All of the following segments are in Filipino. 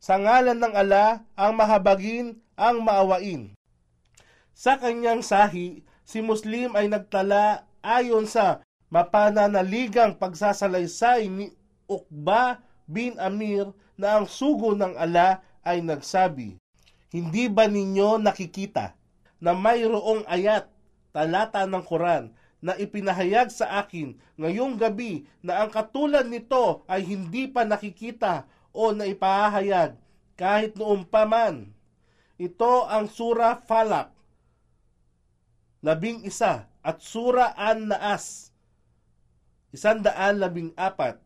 Sa ngalan ng ala, ang mahabagin, ang maawain. Sa kanyang sahi, si Muslim ay nagtala ayon sa mapananaligang pagsasalaysay ni Ukba bin Amir na ang sugo ng ala ay nagsabi, Hindi ba ninyo nakikita na mayroong ayat, talata ng Quran na ipinahayag sa akin ngayong gabi na ang katulad nito ay hindi pa nakikita o naipahayag kahit noong pa man. Ito ang Sura Falak, labing isa, at Sura An-Naas, isandaan labing apat.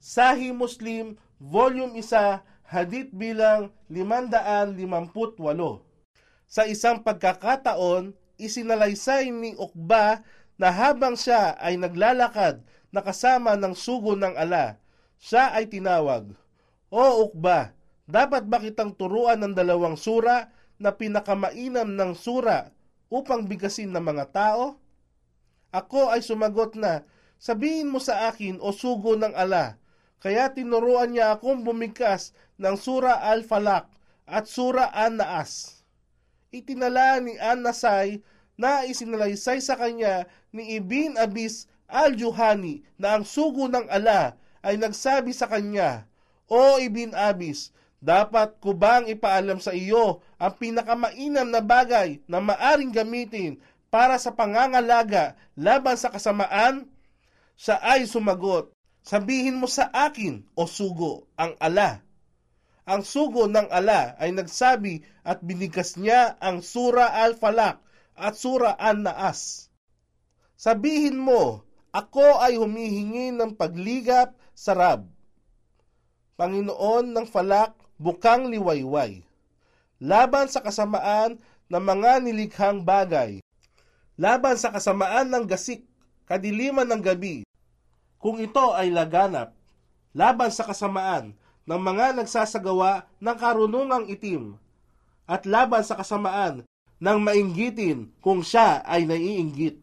Sahi Muslim, Volume 1, Hadith bilang limandaan limamput walo. Sa isang pagkakataon, isinalaysay ni Ukba na habang siya ay naglalakad na kasama ng sugo ng ala, siya ay tinawag, O Ukba, dapat ba kitang turuan ng dalawang sura na pinakamainam ng sura upang bigasin ng mga tao? Ako ay sumagot na, sabihin mo sa akin o sugo ng ala, kaya tinuruan niya akong bumigkas ng Sura Al-Falak at Sura An-Naas. Itinala ni An-Nasay na isinalaysay sa kanya ni Ibn Abis Al-Juhani na ang sugo ng ala ay nagsabi sa kanya, O Ibn Abis, dapat ko bang ipaalam sa iyo ang pinakamainam na bagay na maaring gamitin para sa pangangalaga laban sa kasamaan? Siya ay sumagot, Sabihin mo sa akin, o sugo, ang ala. Ang sugo ng ala ay nagsabi at binigkas niya ang Sura Al-Falak at Sura An-Naas. Sabihin mo, ako ay humihingi ng pagligap sa Rab. Panginoon ng Falak, bukang liwayway. Laban sa kasamaan ng mga nilikhang bagay. Laban sa kasamaan ng gasik, kadiliman ng gabi, kung ito ay laganap, laban sa kasamaan ng mga nagsasagawa ng karunungang itim, at laban sa kasamaan ng mainggitin kung siya ay naiinggit.